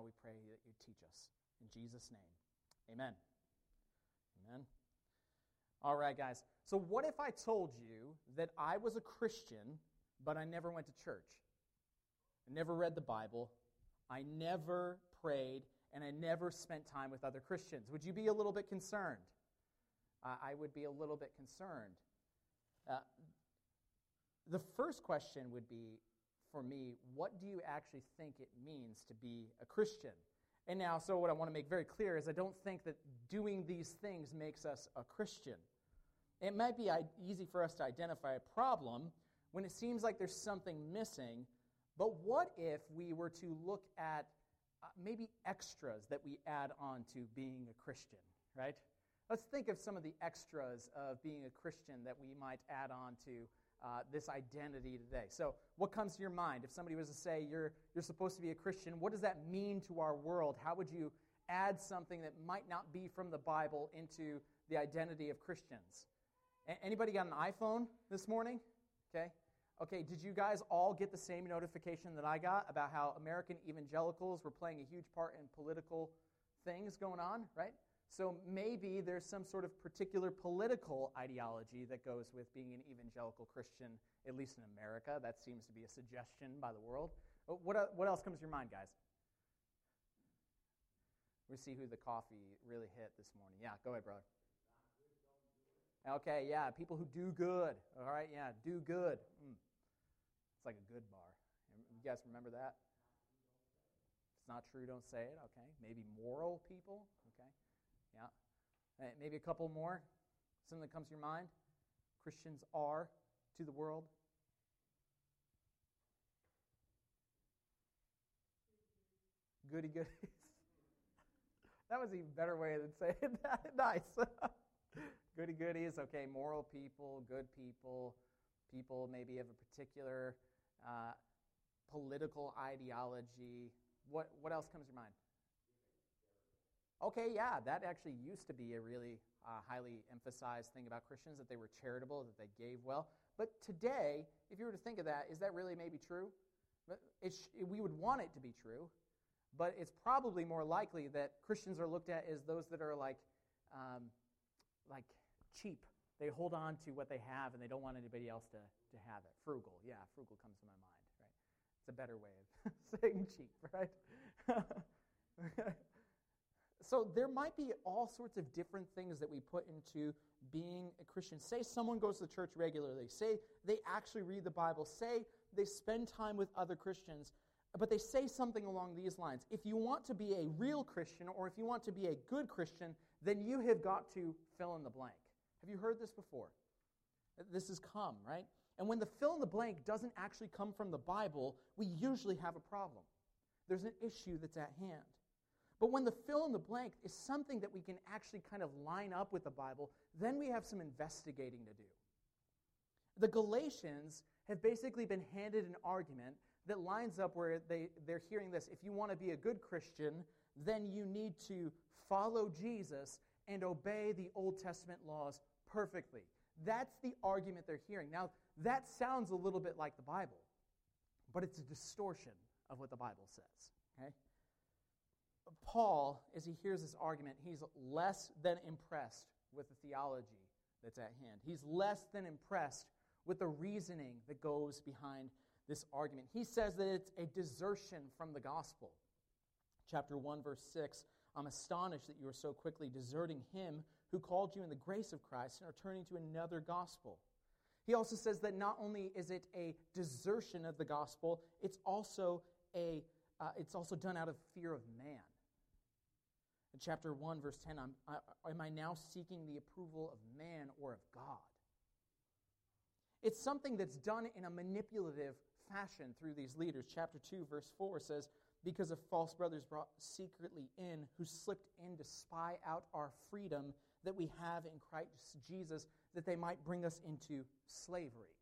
now we pray that you teach us. In Jesus' name, amen. Amen. All right, guys. So, what if I told you that I was a Christian, but I never went to church? I never read the Bible. I never prayed, and I never spent time with other Christians. Would you be a little bit concerned? Uh, I would be a little bit concerned. Uh, the first question would be for me, what do you actually think it means to be a Christian? And now, so what I want to make very clear is I don't think that doing these things makes us a Christian. It might be easy for us to identify a problem when it seems like there's something missing, but what if we were to look at uh, maybe extras that we add on to being a Christian, right? Let's think of some of the extras of being a Christian that we might add on to uh, this identity today. So, what comes to your mind? If somebody was to say you're, you're supposed to be a Christian, what does that mean to our world? How would you add something that might not be from the Bible into the identity of Christians? A- anybody got an iPhone this morning? Okay. Okay, did you guys all get the same notification that I got about how American evangelicals were playing a huge part in political things going on, right? So maybe there's some sort of particular political ideology that goes with being an evangelical Christian, at least in America. That seems to be a suggestion by the world. What, what else comes to your mind, guys? We see who the coffee really hit this morning. Yeah, go ahead, brother. Okay, yeah, people who do good. All right, yeah, do good. Mm. It's like a good bar. You guys remember that? If it's not true, don't say it. Okay, maybe moral people. Yeah. Maybe a couple more. Something that comes to your mind. Christians are to the world. Goody goodies. that was a better way than saying that. nice. Goody goodies. Okay, moral people, good people, people maybe of a particular uh, political ideology. What, what else comes to your mind? Okay, yeah, that actually used to be a really uh, highly emphasized thing about Christians that they were charitable, that they gave well. But today, if you were to think of that, is that really maybe true? Sh- we would want it to be true, but it's probably more likely that Christians are looked at as those that are like, um, like cheap. They hold on to what they have and they don't want anybody else to, to have it. Frugal, yeah, frugal comes to my mind, right? It's a better way of saying cheap, right? So there might be all sorts of different things that we put into being a Christian. Say someone goes to church regularly. Say they actually read the Bible. Say they spend time with other Christians. But they say something along these lines. If you want to be a real Christian or if you want to be a good Christian, then you have got to fill in the blank. Have you heard this before? This has come, right? And when the fill in the blank doesn't actually come from the Bible, we usually have a problem. There's an issue that's at hand. But when the fill in the blank is something that we can actually kind of line up with the Bible, then we have some investigating to do. The Galatians have basically been handed an argument that lines up where they, they're hearing this if you want to be a good Christian, then you need to follow Jesus and obey the Old Testament laws perfectly. That's the argument they're hearing. Now, that sounds a little bit like the Bible, but it's a distortion of what the Bible says. Okay? Paul, as he hears this argument, he's less than impressed with the theology that's at hand. He's less than impressed with the reasoning that goes behind this argument. He says that it's a desertion from the gospel. Chapter 1, verse 6 I'm astonished that you are so quickly deserting him who called you in the grace of Christ and are turning to another gospel. He also says that not only is it a desertion of the gospel, it's also a uh, it's also done out of fear of man. In chapter 1, verse 10, I'm, I, am I now seeking the approval of man or of God? It's something that's done in a manipulative fashion through these leaders. Chapter 2, verse 4 says, Because of false brothers brought secretly in, who slipped in to spy out our freedom that we have in Christ Jesus, that they might bring us into slavery.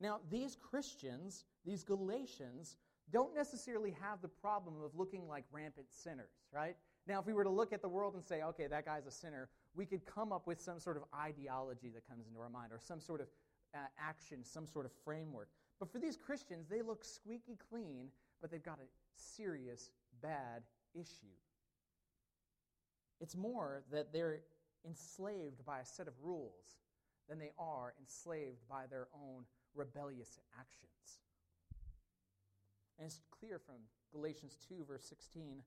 Now, these Christians, these Galatians, don't necessarily have the problem of looking like rampant sinners, right? Now, if we were to look at the world and say, okay, that guy's a sinner, we could come up with some sort of ideology that comes into our mind or some sort of uh, action, some sort of framework. But for these Christians, they look squeaky clean, but they've got a serious bad issue. It's more that they're enslaved by a set of rules than they are enslaved by their own rebellious actions. And it's clear from Galatians 2, verse 16,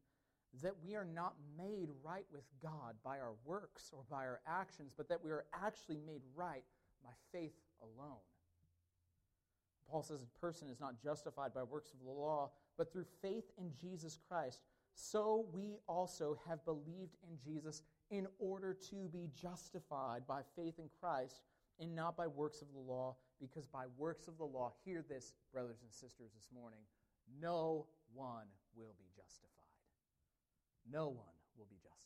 that we are not made right with God by our works or by our actions, but that we are actually made right by faith alone. Paul says a person is not justified by works of the law, but through faith in Jesus Christ. So we also have believed in Jesus in order to be justified by faith in Christ and not by works of the law, because by works of the law, hear this, brothers and sisters, this morning, no one will be. No one will be justified.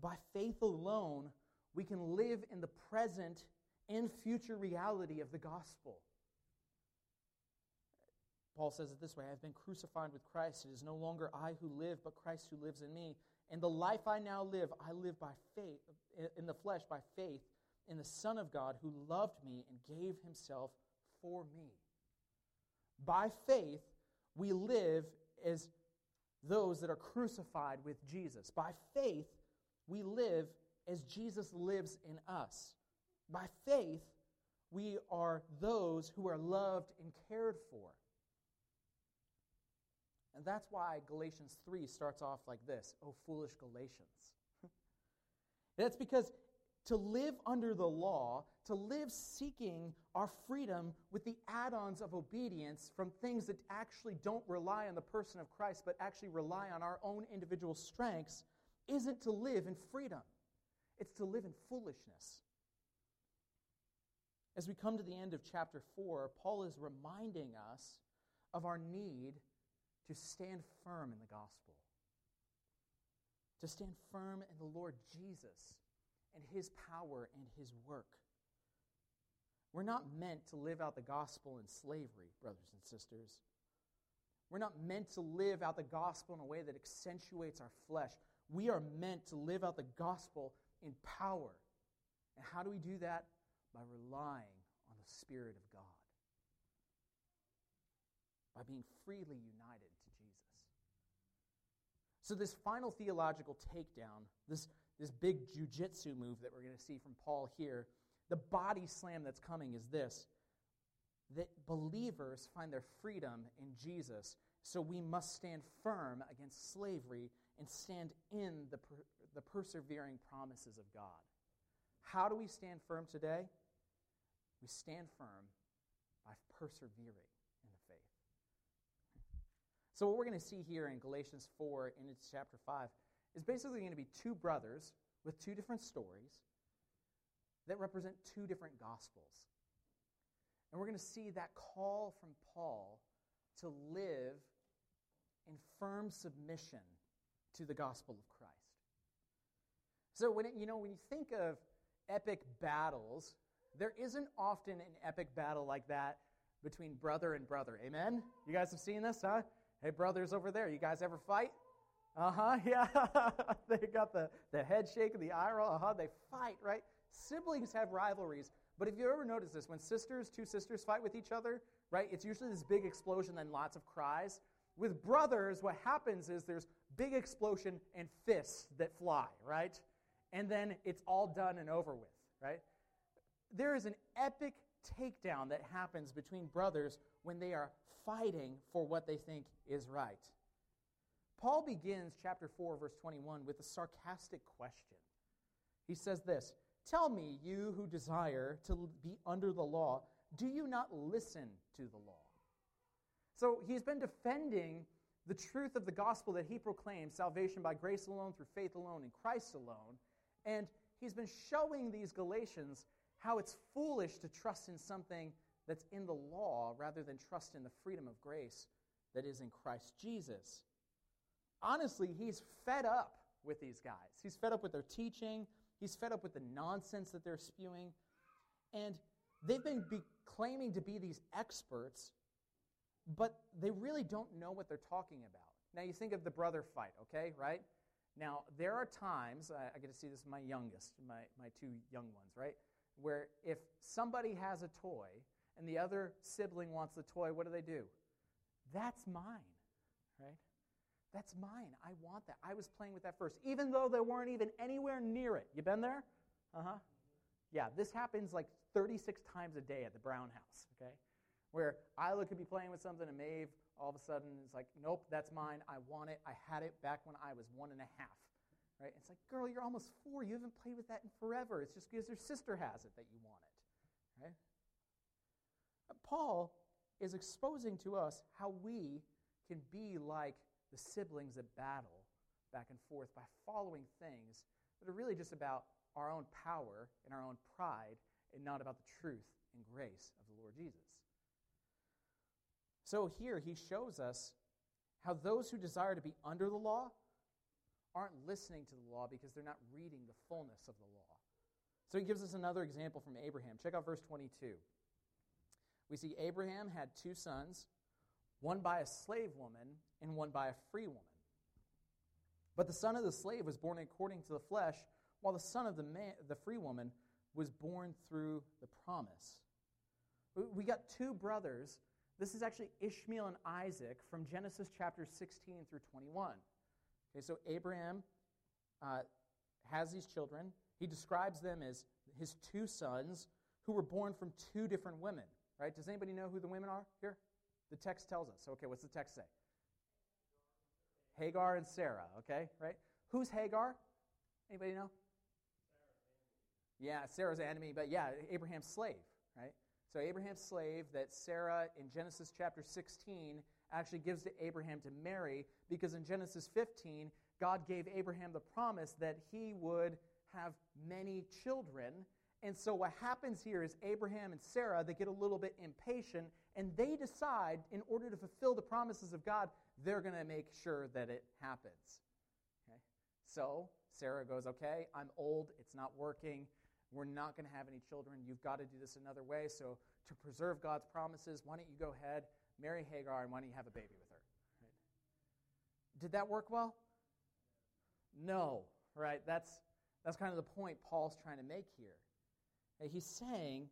By faith alone, we can live in the present and future reality of the gospel. Paul says it this way I have been crucified with Christ. It is no longer I who live, but Christ who lives in me. And the life I now live, I live by faith, in the flesh, by faith in the Son of God who loved me and gave himself for me. By faith, we live as those that are crucified with Jesus. By faith, we live as Jesus lives in us. By faith, we are those who are loved and cared for. And that's why Galatians 3 starts off like this Oh, foolish Galatians. that's because to live under the law, to live seeking our freedom with the add ons of obedience from things that actually don't rely on the person of Christ, but actually rely on our own individual strengths, isn't to live in freedom. It's to live in foolishness. As we come to the end of chapter 4, Paul is reminding us of our need to stand firm in the gospel, to stand firm in the Lord Jesus and his power and his work. We're not meant to live out the gospel in slavery, brothers and sisters. We're not meant to live out the gospel in a way that accentuates our flesh. We are meant to live out the gospel in power. And how do we do that? By relying on the Spirit of God, by being freely united to Jesus. So, this final theological takedown, this this big jujitsu move that we're going to see from Paul here, the body slam that's coming is this that believers find their freedom in Jesus, so we must stand firm against slavery and stand in the, per, the persevering promises of God. How do we stand firm today? We stand firm by persevering in the faith. So, what we're going to see here in Galatians 4 into chapter 5 is basically going to be two brothers with two different stories that represent two different gospels. And we're going to see that call from Paul to live in firm submission to the gospel of Christ. So when it, you know when you think of epic battles, there isn't often an epic battle like that between brother and brother. Amen? You guys have seen this, huh? Hey, brothers over there, you guys ever fight? Uh huh, yeah. they got the, the head shake and the eye roll. Uh huh, they fight, right? Siblings have rivalries. But if you ever notice this, when sisters, two sisters fight with each other, right, it's usually this big explosion, then lots of cries. With brothers, what happens is there's big explosion and fists that fly, right? And then it's all done and over with, right? There is an epic takedown that happens between brothers when they are fighting for what they think is right. Paul begins chapter 4, verse 21 with a sarcastic question. He says this Tell me, you who desire to be under the law, do you not listen to the law? So he's been defending the truth of the gospel that he proclaims salvation by grace alone, through faith alone, in Christ alone. And he's been showing these Galatians how it's foolish to trust in something that's in the law rather than trust in the freedom of grace that is in Christ Jesus honestly, he's fed up with these guys. He's fed up with their teaching, he's fed up with the nonsense that they're spewing. And they've been be claiming to be these experts, but they really don't know what they're talking about. Now, you think of the brother fight, okay, right? Now, there are times, I, I get to see this in my youngest, my, my two young ones, right? Where if somebody has a toy and the other sibling wants the toy, what do they do? That's mine, right? That's mine. I want that. I was playing with that first, even though they weren't even anywhere near it. You been there? Uh huh. Yeah, this happens like 36 times a day at the Brown house, okay? Where Isla could be playing with something and Maeve all of a sudden is like, nope, that's mine. I want it. I had it back when I was one and a half. Right? It's like, girl, you're almost four. You haven't played with that in forever. It's just because your sister has it that you want it. Right? Paul is exposing to us how we can be like the siblings that battle back and forth by following things that are really just about our own power and our own pride and not about the truth and grace of the Lord Jesus. So here he shows us how those who desire to be under the law aren't listening to the law because they're not reading the fullness of the law. So he gives us another example from Abraham. Check out verse 22. We see Abraham had two sons, one by a slave woman and one by a free woman. But the son of the slave was born according to the flesh, while the son of the, man, the free woman was born through the promise. We got two brothers. This is actually Ishmael and Isaac from Genesis chapter 16 through 21. Okay, so Abraham uh, has these children. He describes them as his two sons who were born from two different women. Right? Does anybody know who the women are here? The text tells us. Okay, what's the text say? Hagar and Sarah. Okay, right? Who's Hagar? Anybody know? Yeah, Sarah's enemy, but yeah, Abraham's slave, right? So Abraham's slave that Sarah in Genesis chapter 16 actually gives to Abraham to marry because in Genesis 15, God gave Abraham the promise that he would have many children. And so what happens here is Abraham and Sarah, they get a little bit impatient and they decide, in order to fulfill the promises of God, they're going to make sure that it happens. Okay? So Sarah goes, Okay, I'm old, it's not working. We're not going to have any children. You've got to do this another way. So, to preserve God's promises, why don't you go ahead, marry Hagar, and why don't you have a baby with her? Right? Did that work well? No, right? That's, that's kind of the point Paul's trying to make here. He's saying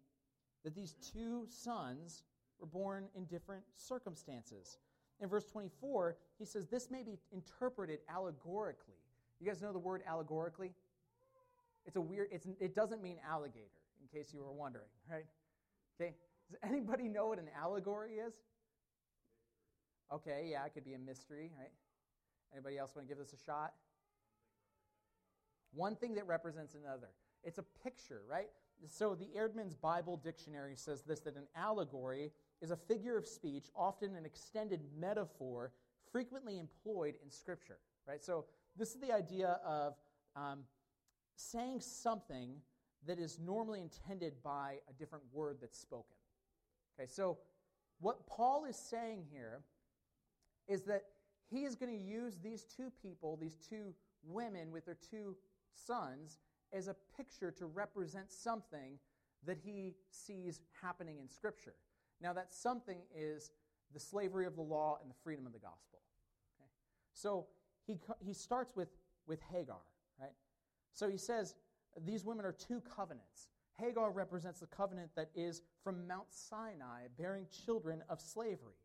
that these two sons were born in different circumstances. In verse 24, he says this may be interpreted allegorically. You guys know the word allegorically? It's a weird, it's, it doesn't mean alligator, in case you were wondering, right? Okay, does anybody know what an allegory is? Okay, yeah, it could be a mystery, right? Anybody else want to give this a shot? One thing that represents another. It's a picture, right? So the Eerdmans Bible Dictionary says this that an allegory is a figure of speech, often an extended metaphor, frequently employed in Scripture, right? So this is the idea of um, saying something that is normally intended by a different word that's spoken. Okay, so what Paul is saying here is that he is going to use these two people, these two women with their two sons, as a picture to represent something that he sees happening in Scripture. Now, that something is the slavery of the law and the freedom of the gospel. Okay? So he, he starts with, with Hagar. right? So he says these women are two covenants. Hagar represents the covenant that is from Mount Sinai, bearing children of slavery.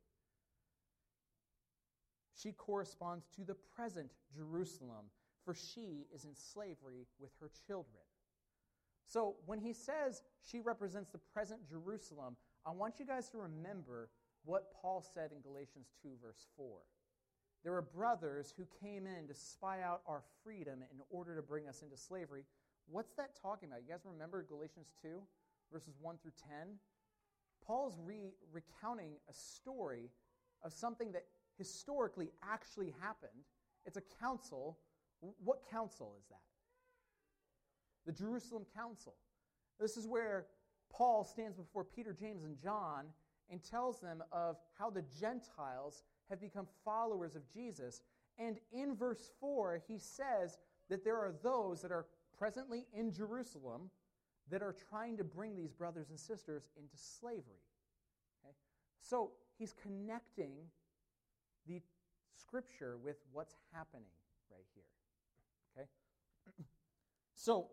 She corresponds to the present Jerusalem, for she is in slavery with her children. So when he says she represents the present Jerusalem, I want you guys to remember what Paul said in Galatians 2, verse 4. There were brothers who came in to spy out our freedom in order to bring us into slavery. What's that talking about? You guys remember Galatians 2, verses 1 through 10? Paul's re- recounting a story of something that historically actually happened. It's a council. What council is that? The Jerusalem Council. This is where Paul stands before Peter, James, and John and tells them of how the Gentiles have become followers of Jesus. And in verse 4, he says that there are those that are presently in Jerusalem that are trying to bring these brothers and sisters into slavery. Okay? So he's connecting the scripture with what's happening right here. Okay? So,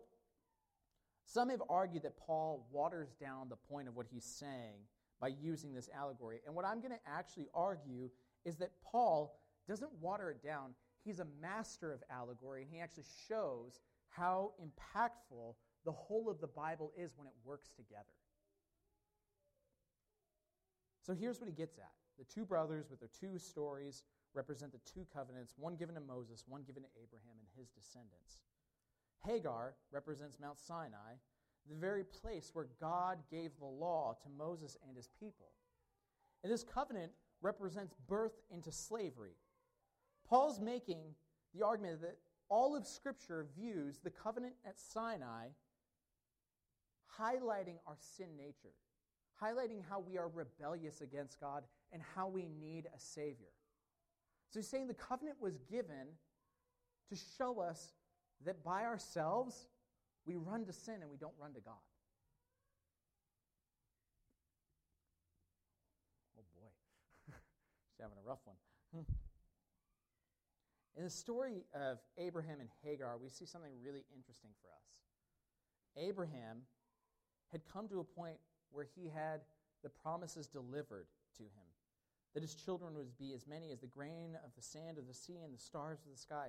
some have argued that Paul waters down the point of what he's saying by using this allegory. And what I'm going to actually argue is that Paul doesn't water it down. He's a master of allegory, and he actually shows how impactful the whole of the Bible is when it works together. So here's what he gets at the two brothers with their two stories represent the two covenants, one given to Moses, one given to Abraham and his descendants. Hagar represents Mount Sinai, the very place where God gave the law to Moses and his people. And this covenant represents birth into slavery. Paul's making the argument that all of Scripture views the covenant at Sinai highlighting our sin nature, highlighting how we are rebellious against God and how we need a Savior. So he's saying the covenant was given to show us that by ourselves we run to sin and we don't run to God. Oh boy, she's having a rough one. In the story of Abraham and Hagar, we see something really interesting for us. Abraham had come to a point where he had the promises delivered to him that his children would be as many as the grain of the sand of the sea and the stars of the sky.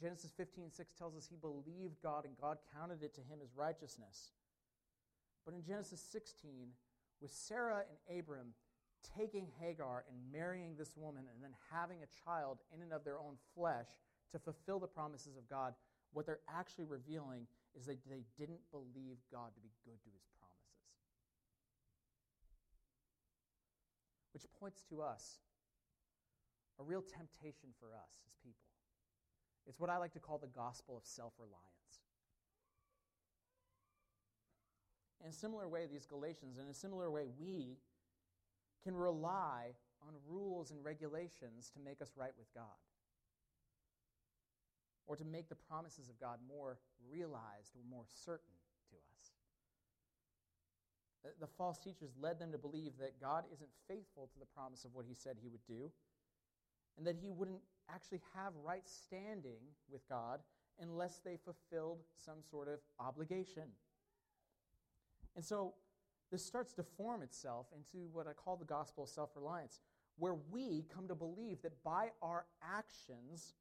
Genesis 15, 6 tells us he believed God and God counted it to him as righteousness. But in Genesis 16, with Sarah and Abram taking Hagar and marrying this woman and then having a child in and of their own flesh to fulfill the promises of God, what they're actually revealing is that they didn't believe God to be good to his promises. Which points to us a real temptation for us as people. It's what I like to call the gospel of self reliance. In a similar way, these Galatians, in a similar way, we can rely on rules and regulations to make us right with God or to make the promises of God more realized or more certain to us. The false teachers led them to believe that God isn't faithful to the promise of what he said he would do, and that he wouldn't actually have right standing with God unless they fulfilled some sort of obligation. And so this starts to form itself into what I call the gospel of self reliance, where we come to believe that by our actions,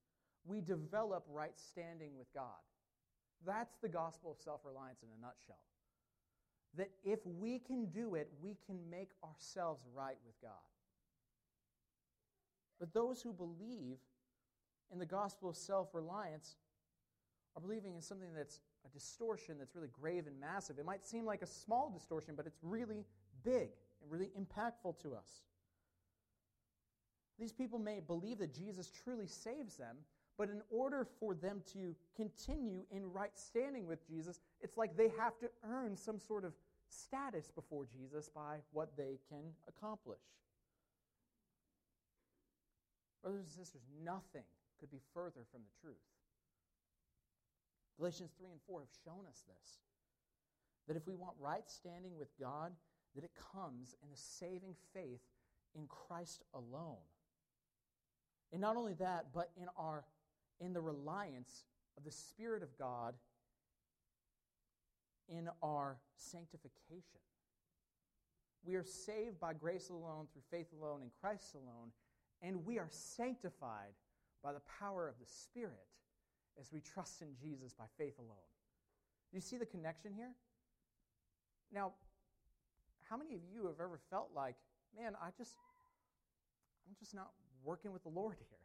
we develop right standing with God. That's the gospel of self reliance in a nutshell. That if we can do it, we can make ourselves right with God. But those who believe in the gospel of self reliance are believing in something that's a distortion that's really grave and massive. It might seem like a small distortion, but it's really big and really impactful to us. These people may believe that Jesus truly saves them, but in order for them to continue in right standing with Jesus, it's like they have to earn some sort of status before Jesus by what they can accomplish. Brothers and sisters, nothing could be further from the truth. Galatians 3 and 4 have shown us this. That if we want right standing with God, that it comes in the saving faith in Christ alone. And not only that, but in our in the reliance of the Spirit of God in our sanctification. We are saved by grace alone, through faith alone, in Christ alone, and we are sanctified by the power of the Spirit as we trust in Jesus by faith alone. You see the connection here? Now, how many of you have ever felt like, man, I just, I'm just not working with the Lord here?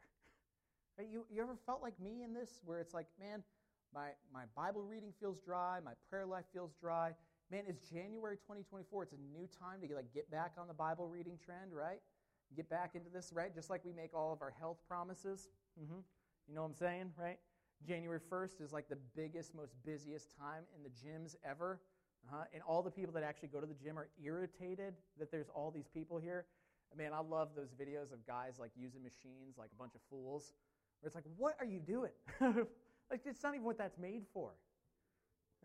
You, you ever felt like me in this, where it's like, man, my, my Bible reading feels dry, my prayer life feels dry. Man, it's January 2024. It's a new time to get, like, get back on the Bible reading trend, right? Get back into this, right? Just like we make all of our health promises. Mm-hmm. You know what I'm saying, right? January 1st is like the biggest, most busiest time in the gyms ever. Uh-huh. And all the people that actually go to the gym are irritated that there's all these people here. Man, I love those videos of guys like using machines like a bunch of fools. Where it's like, what are you doing? like, it's not even what that's made for.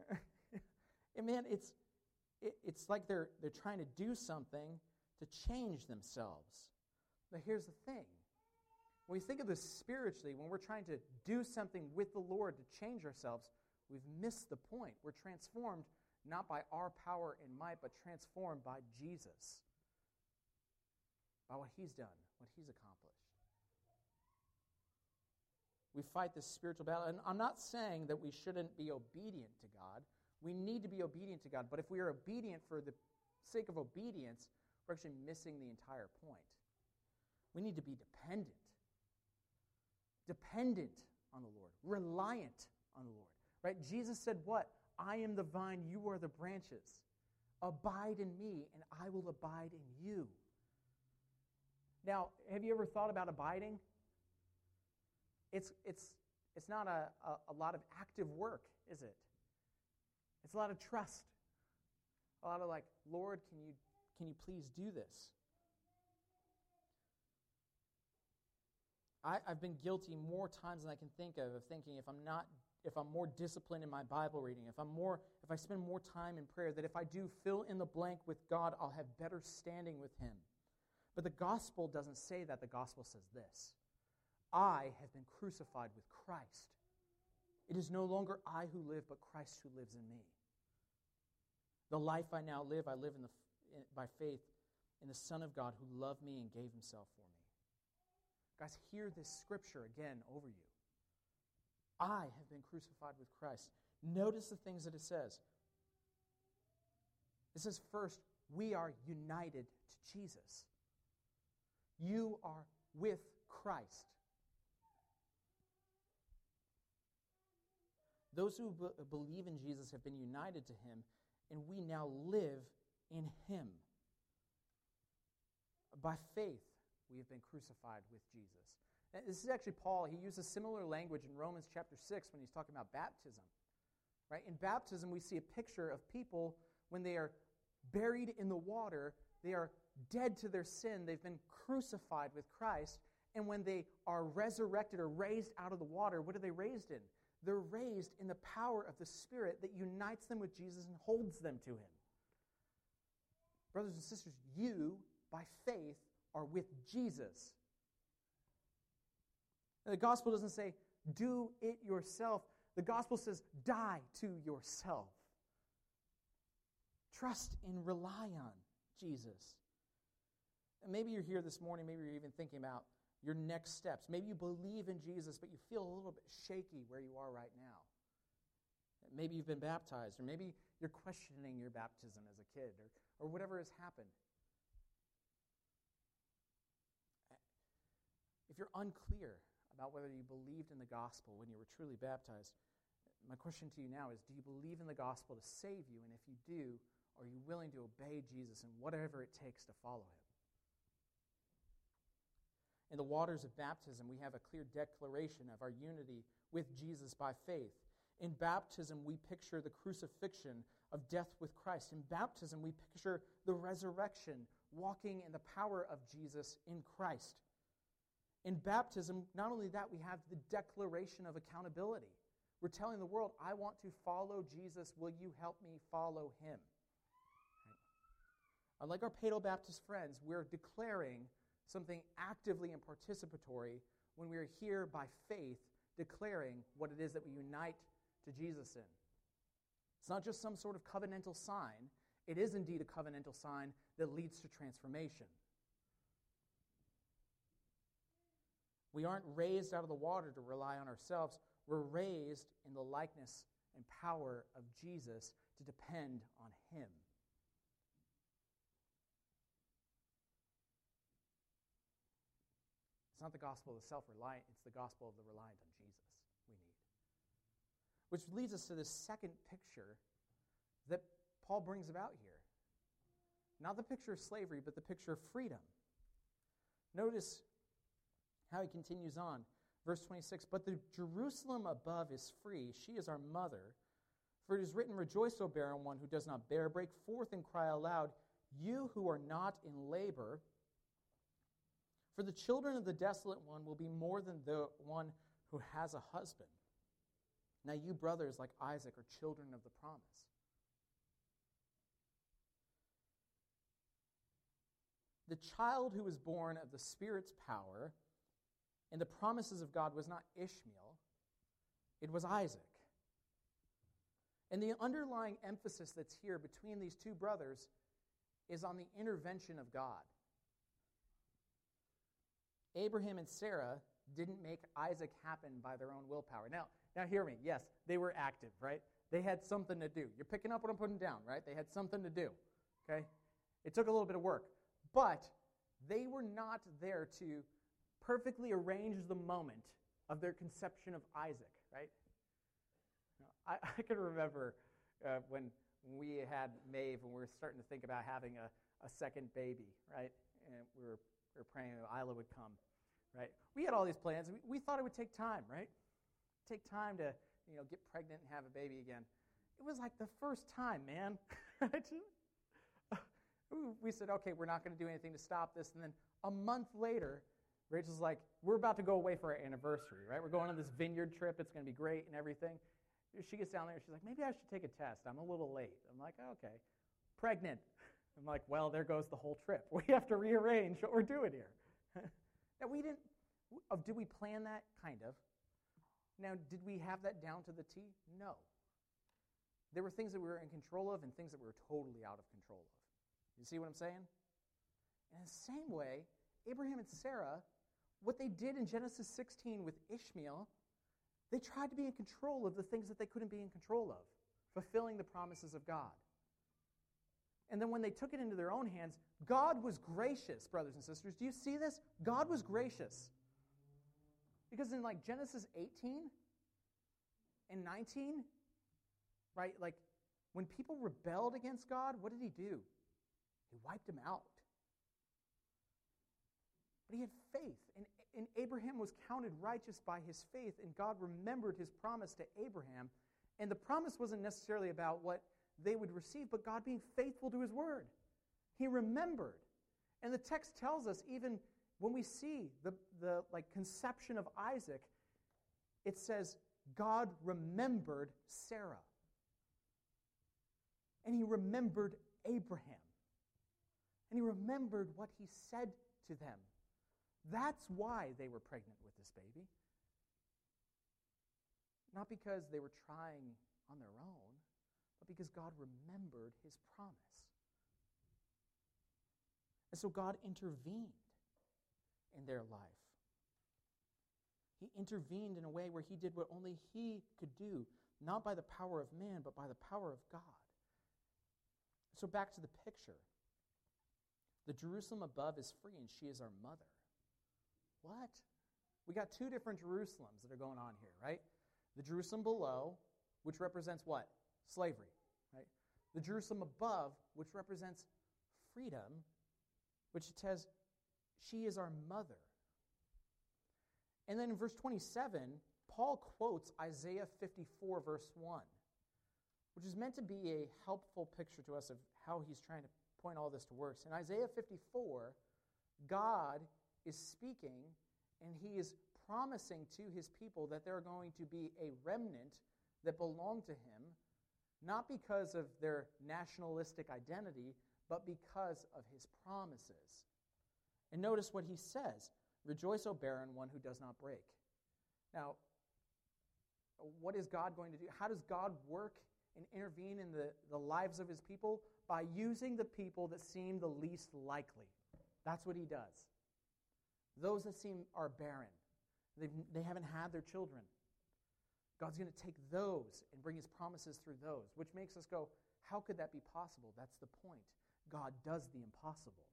and man, it's, it, it's like they're, they're trying to do something to change themselves. But here's the thing when we think of this spiritually, when we're trying to do something with the Lord to change ourselves, we've missed the point. We're transformed not by our power and might, but transformed by Jesus, by what He's done, what He's accomplished. We fight this spiritual battle. And I'm not saying that we shouldn't be obedient to God. We need to be obedient to God. But if we are obedient for the sake of obedience, we're actually missing the entire point. We need to be dependent. Dependent on the Lord, reliant on the Lord. Right? Jesus said, What? I am the vine, you are the branches. Abide in me, and I will abide in you. Now, have you ever thought about abiding? It's, it's, it's not a, a, a lot of active work, is it? It's a lot of trust. A lot of like, Lord, can you, can you please do this? I, have been guilty more times than I can think of of thinking if I'm not if I'm more disciplined in my Bible reading, if I'm more if I spend more time in prayer, that if I do fill in the blank with God, I'll have better standing with him. But the gospel doesn't say that. The gospel says this. I have been crucified with Christ. It is no longer I who live, but Christ who lives in me. The life I now live, I live in the, in, by faith in the Son of God who loved me and gave himself for me. Guys, hear this scripture again over you. I have been crucified with Christ. Notice the things that it says. It says, first, we are united to Jesus. You are with Christ. Those who b- believe in Jesus have been united to him, and we now live in him. By faith, we have been crucified with Jesus. And this is actually Paul. He uses similar language in Romans chapter 6 when he's talking about baptism. Right? In baptism, we see a picture of people when they are buried in the water, they are dead to their sin, they've been crucified with Christ, and when they are resurrected or raised out of the water, what are they raised in? They're raised in the power of the Spirit that unites them with Jesus and holds them to Him. Brothers and sisters, you, by faith, are with Jesus. The gospel doesn't say, do it yourself. The gospel says, die to yourself. Trust and rely on Jesus. And maybe you're here this morning, maybe you're even thinking about your next steps. Maybe you believe in Jesus, but you feel a little bit shaky where you are right now. Maybe you've been baptized, or maybe you're questioning your baptism as a kid, or, or whatever has happened. If you're unclear about whether you believed in the gospel when you were truly baptized, my question to you now is do you believe in the gospel to save you? And if you do, are you willing to obey Jesus and whatever it takes to follow him? In the waters of baptism, we have a clear declaration of our unity with Jesus by faith. In baptism, we picture the crucifixion of death with Christ. In baptism, we picture the resurrection, walking in the power of Jesus in Christ. In baptism, not only that, we have the declaration of accountability. We're telling the world, I want to follow Jesus. Will you help me follow him? Right? Unlike our Paedo Baptist friends, we're declaring something actively and participatory when we are here by faith declaring what it is that we unite to Jesus in. It's not just some sort of covenantal sign, it is indeed a covenantal sign that leads to transformation. We aren't raised out of the water to rely on ourselves. We're raised in the likeness and power of Jesus to depend on Him. It's not the gospel of the self reliant, it's the gospel of the reliant on Jesus we need. Which leads us to this second picture that Paul brings about here. Not the picture of slavery, but the picture of freedom. Notice how he continues on. Verse 26 But the Jerusalem above is free, she is our mother. For it is written, Rejoice, O barren one who does not bear, break forth and cry aloud, you who are not in labor. For the children of the desolate one will be more than the one who has a husband. Now, you brothers, like Isaac, are children of the promise. The child who is born of the Spirit's power and the promises of God was not Ishmael, it was Isaac. And the underlying emphasis that's here between these two brothers is on the intervention of God. Abraham and Sarah didn't make Isaac happen by their own willpower. Now, now hear me. Yes, they were active, right? They had something to do. You're picking up what I'm putting down, right? They had something to do. Okay? It took a little bit of work. But they were not there to perfectly arranged the moment of their conception of Isaac, right? I, I can remember uh, when we had Maeve and we were starting to think about having a, a second baby, right? And we were, we were praying that Isla would come, right? We had all these plans. We, we thought it would take time, right? Take time to, you know, get pregnant and have a baby again. It was like the first time, man. we said, okay, we're not going to do anything to stop this. And then a month later, Rachel's like, we're about to go away for our anniversary, right? We're going on this vineyard trip. It's going to be great and everything. She gets down there. And she's like, maybe I should take a test. I'm a little late. I'm like, okay. Pregnant. I'm like, well, there goes the whole trip. We have to rearrange what we're doing here. now, we didn't, did we plan that? Kind of. Now, did we have that down to the T? No. There were things that we were in control of and things that we were totally out of control of. You see what I'm saying? In the same way, Abraham and Sarah, what they did in Genesis 16 with Ishmael, they tried to be in control of the things that they couldn't be in control of, fulfilling the promises of God. And then when they took it into their own hands, God was gracious, brothers and sisters. Do you see this? God was gracious. Because in like Genesis 18 and 19, right, like when people rebelled against God, what did he do? He wiped them out. But he had faith, and, and Abraham was counted righteous by his faith, and God remembered his promise to Abraham. And the promise wasn't necessarily about what they would receive, but God being faithful to his word. He remembered. And the text tells us, even when we see the, the like conception of Isaac, it says, God remembered Sarah. And he remembered Abraham. And he remembered what he said to them. That's why they were pregnant with this baby. Not because they were trying on their own, but because God remembered his promise. And so God intervened in their life. He intervened in a way where he did what only he could do, not by the power of man, but by the power of God. So back to the picture. The Jerusalem above is free, and she is our mother. What? We got two different Jerusalems that are going on here, right? The Jerusalem below, which represents what? Slavery, right? The Jerusalem above, which represents freedom, which says she is our mother. And then in verse 27, Paul quotes Isaiah 54, verse 1, which is meant to be a helpful picture to us of how he's trying to point all this to works. In Isaiah 54, God is speaking and he is promising to his people that there are going to be a remnant that belong to him, not because of their nationalistic identity, but because of his promises. And notice what he says Rejoice, O barren one who does not break. Now, what is God going to do? How does God work and intervene in the, the lives of his people? by using the people that seem the least likely. That's what he does. Those that seem are barren, They've, they haven't had their children. God's going to take those and bring his promises through those, which makes us go, how could that be possible? That's the point. God does the impossible.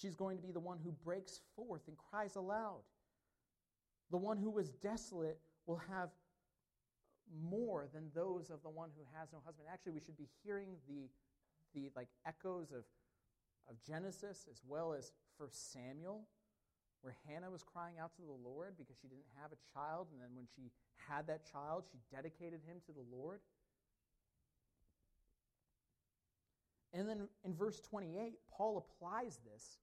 She's going to be the one who breaks forth and cries aloud. The one who was desolate will have more than those of the one who has no husband. Actually, we should be hearing the, the like echoes of, of Genesis as well as First Samuel, where Hannah was crying out to the Lord because she didn't have a child, and then when she had that child, she dedicated him to the Lord. And then in verse 28, Paul applies this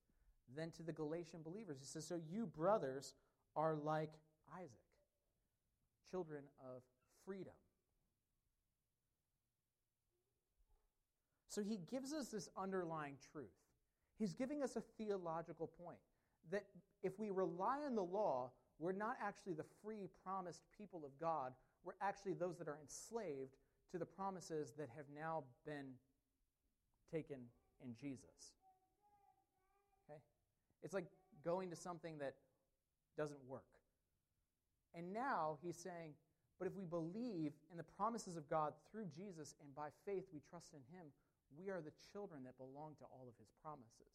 then to the Galatian believers. He says, So you, brothers, are like Isaac, children of freedom. So he gives us this underlying truth. He's giving us a theological point that if we rely on the law, we're not actually the free, promised people of God. We're actually those that are enslaved to the promises that have now been taken in Jesus. Okay? It's like going to something that doesn't work. And now he's saying, but if we believe in the promises of God through Jesus and by faith we trust in him, we are the children that belong to all of his promises.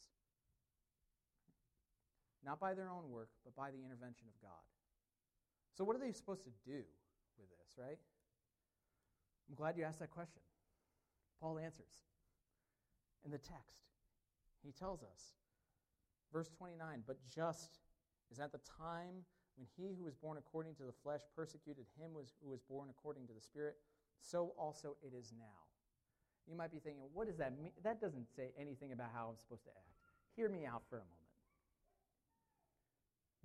Not by their own work, but by the intervention of God. So, what are they supposed to do with this, right? I'm glad you asked that question. Paul answers in the text. He tells us, verse 29, but just is at the time when he who was born according to the flesh persecuted him who was born according to the Spirit, so also it is now. You might be thinking, what does that mean? That doesn't say anything about how I'm supposed to act. Hear me out for a moment.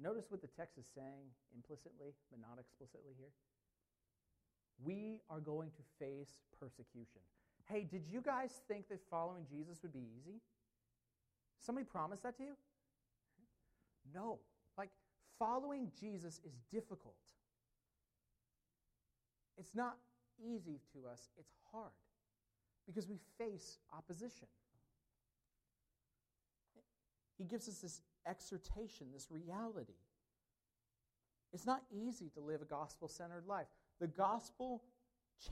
Notice what the text is saying implicitly, but not explicitly here. We are going to face persecution. Hey, did you guys think that following Jesus would be easy? Somebody promised that to you? No. Like, following Jesus is difficult. It's not easy to us, it's hard because we face opposition. He gives us this exhortation, this reality. It's not easy to live a gospel centered life. The gospel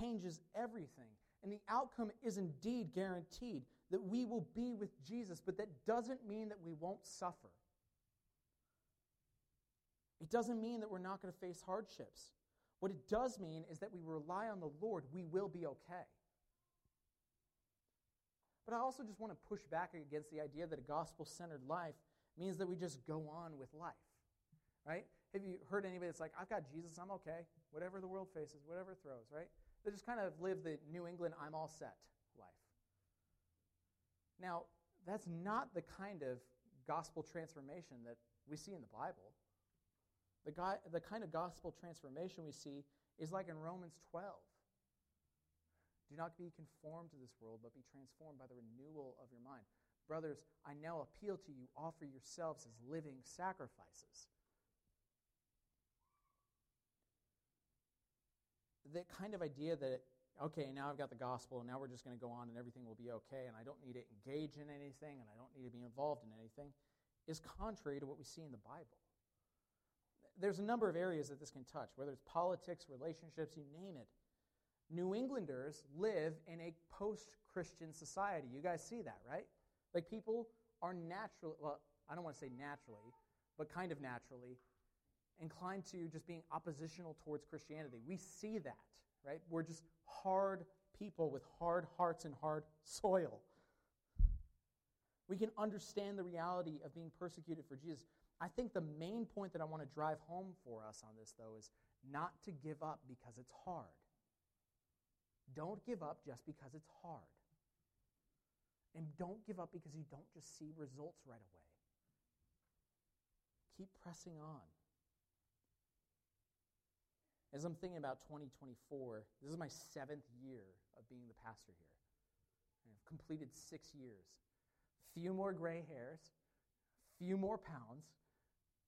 changes everything, and the outcome is indeed guaranteed that we will be with Jesus, but that doesn't mean that we won't suffer. It doesn't mean that we're not going to face hardships. What it does mean is that we rely on the Lord, we will be okay. But I also just want to push back against the idea that a gospel centered life means that we just go on with life. Right? Have you heard anybody that's like, I've got Jesus, I'm okay. Whatever the world faces, whatever it throws, right? They just kind of live the New England, I'm all set life. Now, that's not the kind of gospel transformation that we see in the Bible. The, the kind of gospel transformation we see is like in Romans 12. Do not be conformed to this world, but be transformed by the renewal of your mind. Brothers, I now appeal to you, offer yourselves as living sacrifices. That kind of idea that, okay, now I've got the gospel, and now we're just going to go on and everything will be okay, and I don't need to engage in anything, and I don't need to be involved in anything, is contrary to what we see in the Bible. There's a number of areas that this can touch, whether it's politics, relationships, you name it. New Englanders live in a post Christian society. You guys see that, right? Like people are naturally, well, I don't want to say naturally, but kind of naturally inclined to just being oppositional towards Christianity. We see that, right? We're just hard people with hard hearts and hard soil. We can understand the reality of being persecuted for Jesus. I think the main point that I want to drive home for us on this, though, is not to give up because it's hard. Don't give up just because it's hard. And don't give up because you don't just see results right away. Keep pressing on. As I'm thinking about 2024, this is my seventh year of being the pastor here. I've completed six years. Few more gray hairs, few more pounds,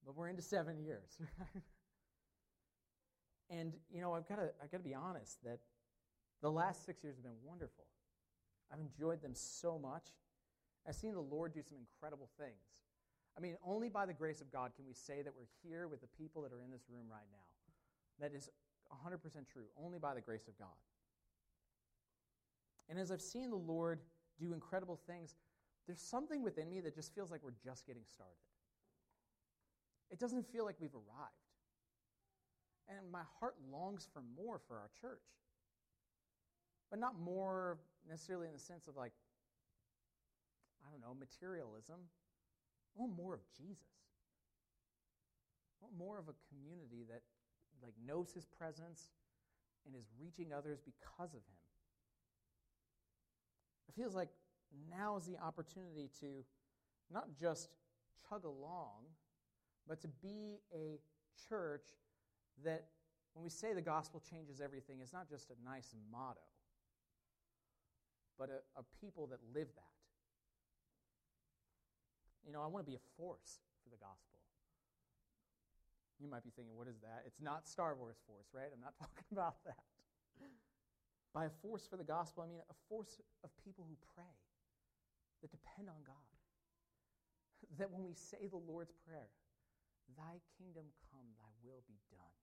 but we're into seven years. and you know, I've got to I've got to be honest that the last six years have been wonderful. I've enjoyed them so much. I've seen the Lord do some incredible things. I mean, only by the grace of God can we say that we're here with the people that are in this room right now. That is 100% true, only by the grace of God. And as I've seen the Lord do incredible things, there's something within me that just feels like we're just getting started. It doesn't feel like we've arrived. And my heart longs for more for our church. But not more necessarily in the sense of like, I don't know, materialism. I want more of Jesus. I want more of a community that like knows his presence and is reaching others because of him. It feels like now is the opportunity to not just chug along, but to be a church that, when we say the gospel changes everything, is not just a nice motto, but a, a people that live that. You know, I want to be a force for the gospel. You might be thinking, what is that? It's not Star Wars force, right? I'm not talking about that. By a force for the gospel, I mean a force of people who pray, that depend on God, that when we say the Lord's Prayer, Thy kingdom come, Thy will be done,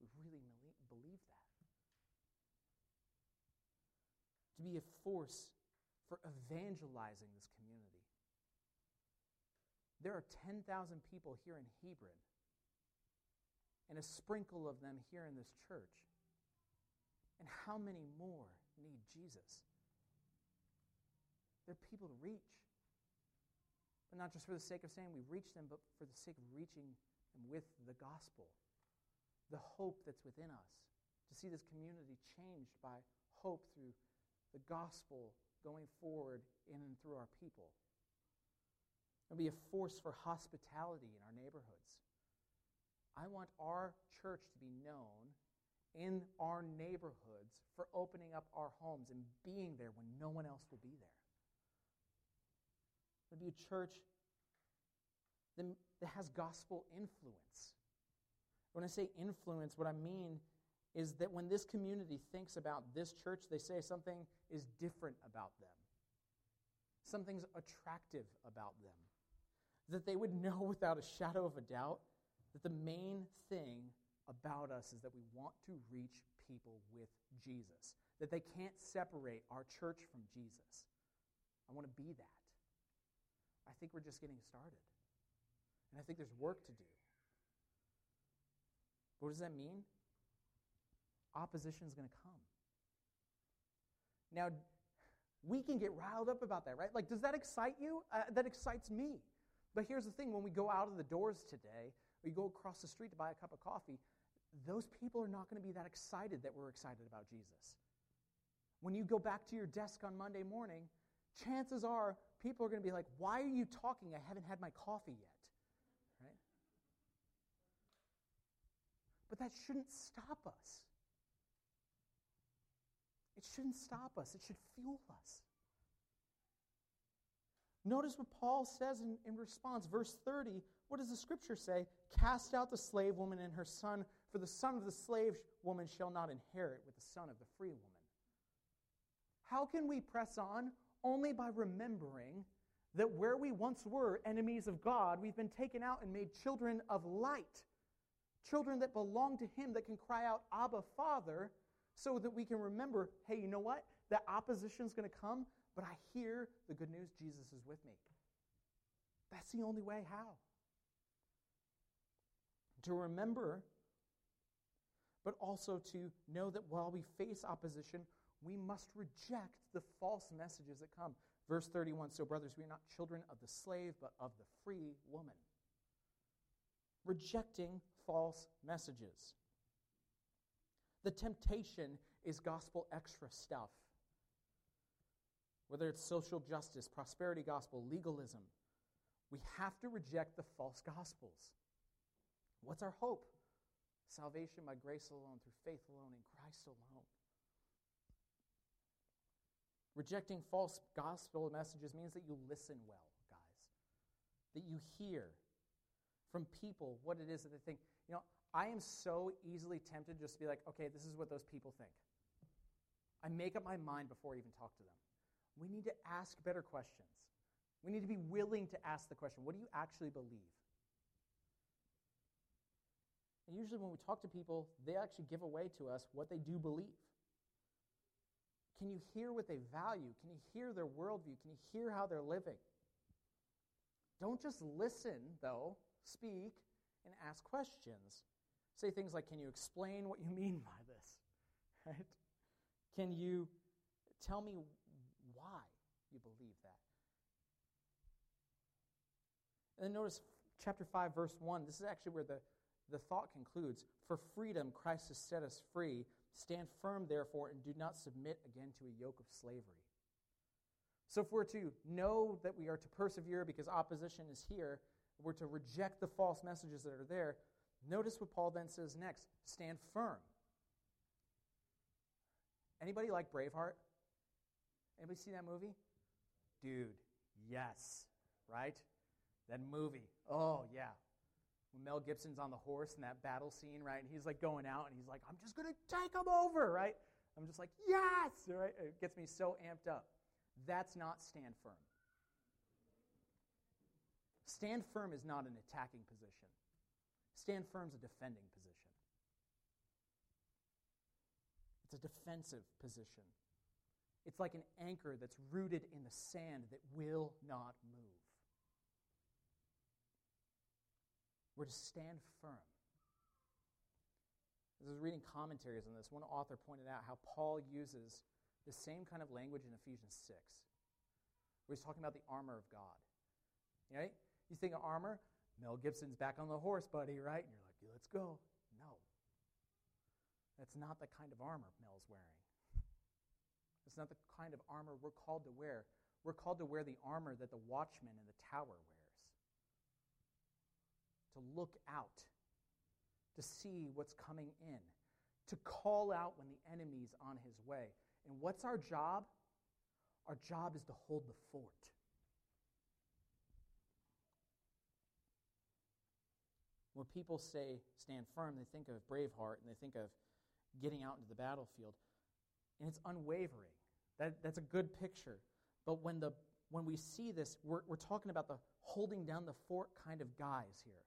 we really believe that. To be a force for evangelizing this community. There are 10,000 people here in Hebron, and a sprinkle of them here in this church. And how many more need Jesus? There are people to reach. But not just for the sake of saying we reach them, but for the sake of reaching them with the gospel, the hope that's within us, to see this community changed by hope through the gospel going forward in and through our people. It'll be a force for hospitality in our neighborhoods. I want our church to be known in our neighborhoods for opening up our homes and being there when no one else will be there. It'll be a church that has gospel influence. When I say influence, what I mean is that when this community thinks about this church, they say something is different about them. Something's attractive about them that they would know without a shadow of a doubt that the main thing about us is that we want to reach people with Jesus, that they can't separate our church from Jesus. I want to be that. I think we're just getting started. And I think there's work to do. What does that mean? Opposition is going to come. Now, we can get riled up about that, right? Like, does that excite you? Uh, that excites me. But here's the thing when we go out of the doors today, we go across the street to buy a cup of coffee, those people are not going to be that excited that we're excited about Jesus. When you go back to your desk on Monday morning, chances are people are going to be like, Why are you talking? I haven't had my coffee yet. Right? But that shouldn't stop us. It shouldn't stop us, it should fuel us. Notice what Paul says in, in response. Verse 30, what does the scripture say? Cast out the slave woman and her son, for the son of the slave woman shall not inherit with the son of the free woman. How can we press on? Only by remembering that where we once were enemies of God, we've been taken out and made children of light. Children that belong to Him that can cry out, Abba, Father, so that we can remember hey, you know what? That opposition is going to come, but I hear the good news Jesus is with me. That's the only way. How? To remember, but also to know that while we face opposition, we must reject the false messages that come. Verse 31 So, brothers, we are not children of the slave, but of the free woman. Rejecting false messages. The temptation is gospel extra stuff whether it's social justice, prosperity gospel, legalism, we have to reject the false gospels. What's our hope? Salvation by grace alone, through faith alone, in Christ alone. Rejecting false gospel messages means that you listen well, guys. That you hear from people what it is that they think. You know, I am so easily tempted just to be like, okay, this is what those people think. I make up my mind before I even talk to them. We need to ask better questions. We need to be willing to ask the question what do you actually believe? And usually, when we talk to people, they actually give away to us what they do believe. Can you hear what they value? Can you hear their worldview? Can you hear how they're living? Don't just listen, though, speak and ask questions. Say things like, Can you explain what you mean by this? Right? Can you tell me why you believe that. And then notice chapter 5, verse 1. This is actually where the, the thought concludes. For freedom, Christ has set us free. Stand firm, therefore, and do not submit again to a yoke of slavery. So, if we're to know that we are to persevere because opposition is here, we're to reject the false messages that are there, notice what Paul then says next stand firm. Anybody like Braveheart? Anybody see that movie? Dude, yes, right? That movie. Oh, yeah. When Mel Gibson's on the horse in that battle scene, right? And he's like going out and he's like, I'm just going to take him over, right? I'm just like, yes, right? It gets me so amped up. That's not stand firm. Stand firm is not an attacking position, stand firm is a defending position. It's a defensive position. It's like an anchor that's rooted in the sand that will not move. We're to stand firm. As I was reading commentaries on this, one author pointed out how Paul uses the same kind of language in Ephesians 6, where he's talking about the armor of God. Right? You think of armor, Mel Gibson's back on the horse, buddy, right? And you're like, let's go. No. That's not the kind of armor Mel's wearing. It's not the kind of armor we're called to wear. We're called to wear the armor that the watchman in the tower wears. To look out, to see what's coming in, to call out when the enemy's on his way. And what's our job? Our job is to hold the fort. When people say stand firm, they think of Braveheart and they think of getting out into the battlefield. And it's unwavering. That, that's a good picture. But when, the, when we see this, we're, we're talking about the holding down the fort kind of guys here.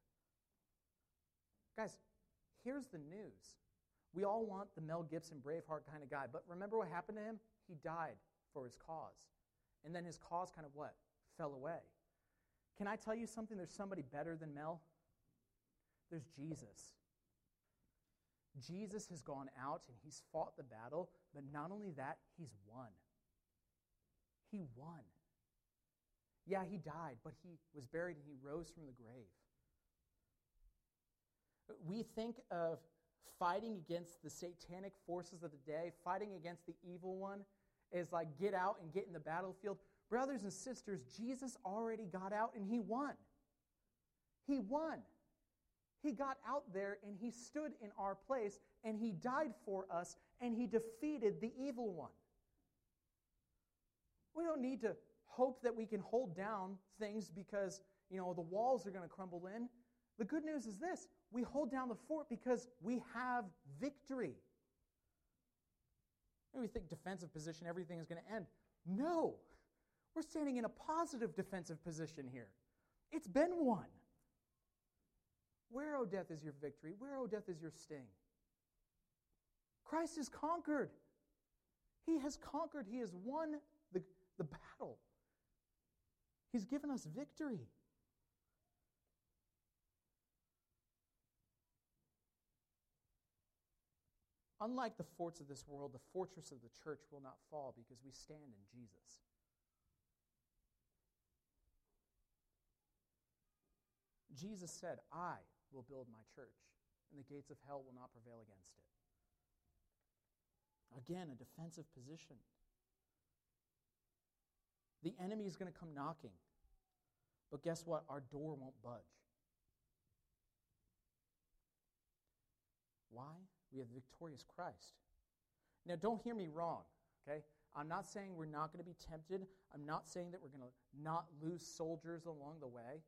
Guys, here's the news. We all want the Mel Gibson Braveheart kind of guy, but remember what happened to him? He died for his cause. And then his cause kind of what? Fell away. Can I tell you something? There's somebody better than Mel. There's Jesus. Jesus has gone out and he's fought the battle, but not only that, he's won. He won. Yeah, he died, but he was buried and he rose from the grave. We think of fighting against the satanic forces of the day, fighting against the evil one, is like get out and get in the battlefield. Brothers and sisters, Jesus already got out and he won. He won. He got out there and he stood in our place and he died for us and he defeated the evil one. We don't need to hope that we can hold down things because, you know, the walls are going to crumble in. The good news is this we hold down the fort because we have victory. And we think defensive position, everything is going to end. No, we're standing in a positive defensive position here. It's been won. Where, O death, is your victory? Where, O death, is your sting? Christ has conquered. He has conquered. He has won the, the battle. He's given us victory. Unlike the forts of this world, the fortress of the church will not fall because we stand in Jesus. Jesus said, I will build my church, and the gates of hell will not prevail against it. Again, a defensive position. The enemy is going to come knocking. But guess what? Our door won't budge. Why? We have the victorious Christ. Now, don't hear me wrong, okay? I'm not saying we're not going to be tempted. I'm not saying that we're going to not lose soldiers along the way.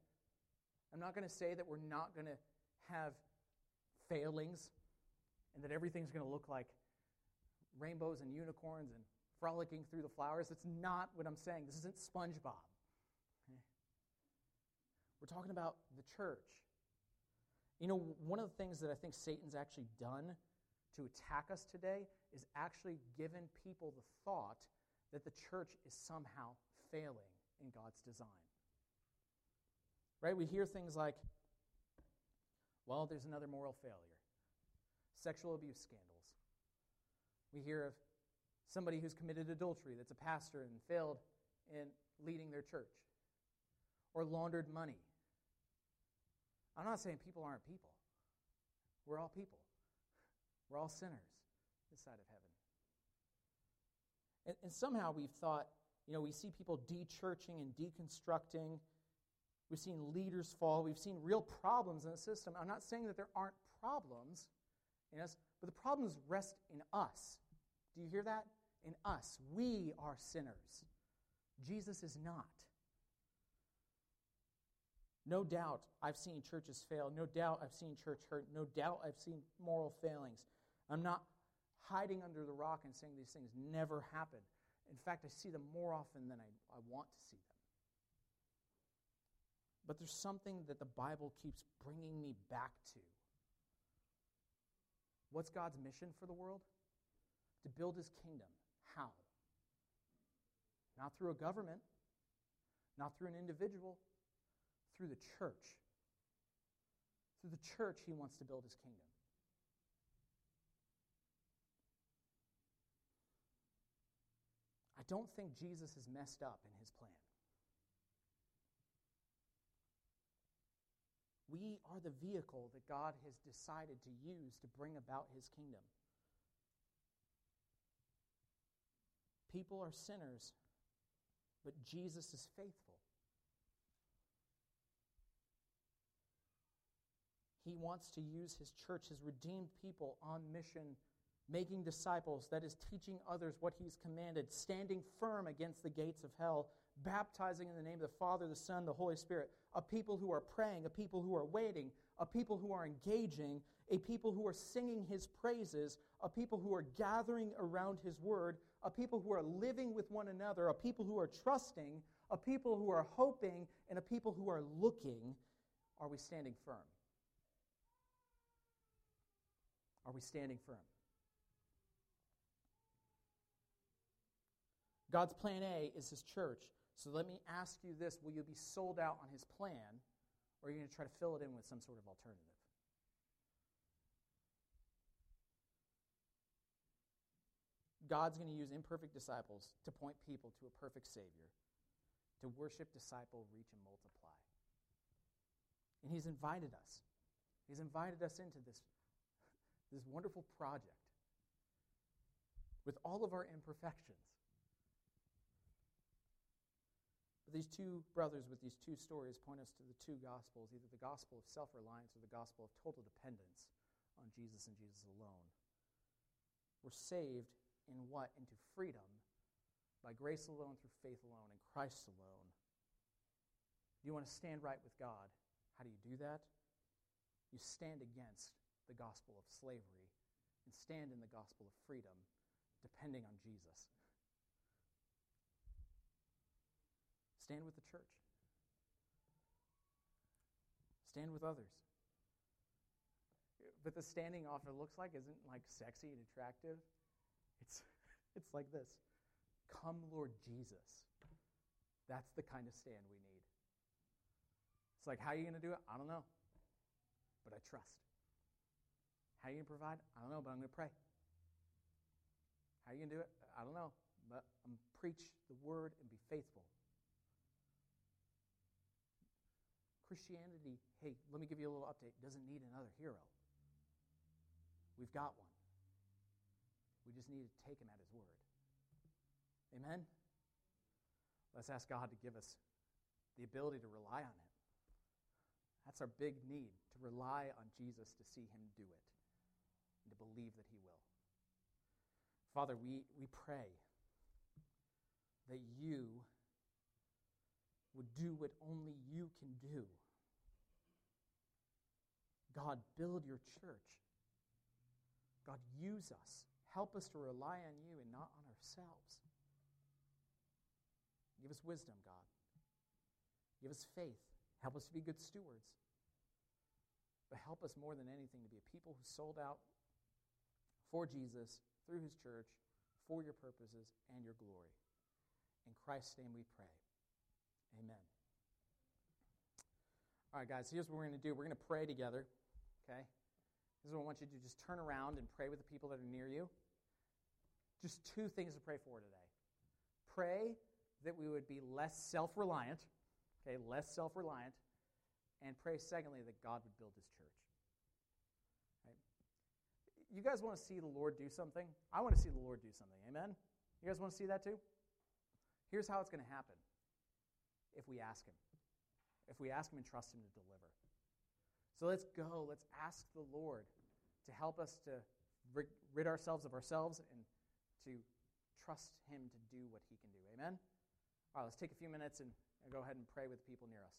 I'm not going to say that we're not going to have failings and that everything's going to look like rainbows and unicorns and frolicking through the flowers. That's not what I'm saying. This isn't SpongeBob. Okay? We're talking about the church. You know, one of the things that I think Satan's actually done to attack us today is actually given people the thought that the church is somehow failing in God's design. Right? We hear things like, well, there's another moral failure. Sexual abuse scandals. We hear of somebody who's committed adultery that's a pastor and failed in leading their church, or laundered money. I'm not saying people aren't people. We're all people. We're all sinners this side of heaven. And, and somehow we've thought, you know, we see people de-churching and deconstructing We've seen leaders fall. We've seen real problems in the system. I'm not saying that there aren't problems in us, but the problems rest in us. Do you hear that? In us. We are sinners. Jesus is not. No doubt I've seen churches fail. No doubt I've seen church hurt. No doubt I've seen moral failings. I'm not hiding under the rock and saying these things never happen. In fact, I see them more often than I, I want to see them. But there's something that the Bible keeps bringing me back to. What's God's mission for the world? To build his kingdom. How? Not through a government, not through an individual, through the church. Through the church, he wants to build his kingdom. I don't think Jesus is messed up in his plan. We are the vehicle that God has decided to use to bring about his kingdom. People are sinners, but Jesus is faithful. He wants to use his church, his redeemed people on mission, making disciples, that is, teaching others what he's commanded, standing firm against the gates of hell, baptizing in the name of the Father, the Son, the Holy Spirit, a people who are praying, a people who are waiting, a people who are engaging, a people who are singing his praises, a people who are gathering around his word, a people who are living with one another, a people who are trusting, a people who are hoping, and a people who are looking. Are we standing firm? Are we standing firm? God's plan A is his church. So let me ask you this Will you be sold out on his plan, or are you going to try to fill it in with some sort of alternative? God's going to use imperfect disciples to point people to a perfect Savior, to worship, disciple, reach, and multiply. And He's invited us. He's invited us into this, this wonderful project with all of our imperfections. But these two brothers with these two stories point us to the two gospels either the gospel of self reliance or the gospel of total dependence on Jesus and Jesus alone. We're saved in what? Into freedom by grace alone, through faith alone, in Christ alone. Do you want to stand right with God? How do you do that? You stand against the gospel of slavery and stand in the gospel of freedom, depending on Jesus. Stand with the church. Stand with others. But the standing often looks like isn't like sexy and attractive. It's, it's like this Come, Lord Jesus. That's the kind of stand we need. It's like, how are you going to do it? I don't know. But I trust. How are you going to provide? I don't know, but I'm going to pray. How are you going to do it? I don't know, but I'm preach the word and be faithful. Christianity, hey, let me give you a little update, doesn't need another hero. We've got one. We just need to take him at his word. Amen? Let's ask God to give us the ability to rely on him. That's our big need, to rely on Jesus to see him do it and to believe that he will. Father, we, we pray that you would do what only you can do. God, build your church. God, use us. Help us to rely on you and not on ourselves. Give us wisdom, God. Give us faith. Help us to be good stewards. But help us more than anything to be a people who sold out for Jesus, through his church, for your purposes and your glory. In Christ's name we pray. Amen. All right, guys, here's what we're going to do. We're going to pray together, okay? This is what I want you to do. Just turn around and pray with the people that are near you. Just two things to pray for today. Pray that we would be less self reliant, okay, less self reliant, and pray, secondly, that God would build his church. Right? You guys want to see the Lord do something? I want to see the Lord do something. Amen? You guys want to see that too? Here's how it's going to happen if we ask Him. If we ask Him and trust Him to deliver. So let's go. Let's ask the Lord to help us to rid ourselves of ourselves and to trust Him to do what He can do. Amen? All right, let's take a few minutes and go ahead and pray with people near us.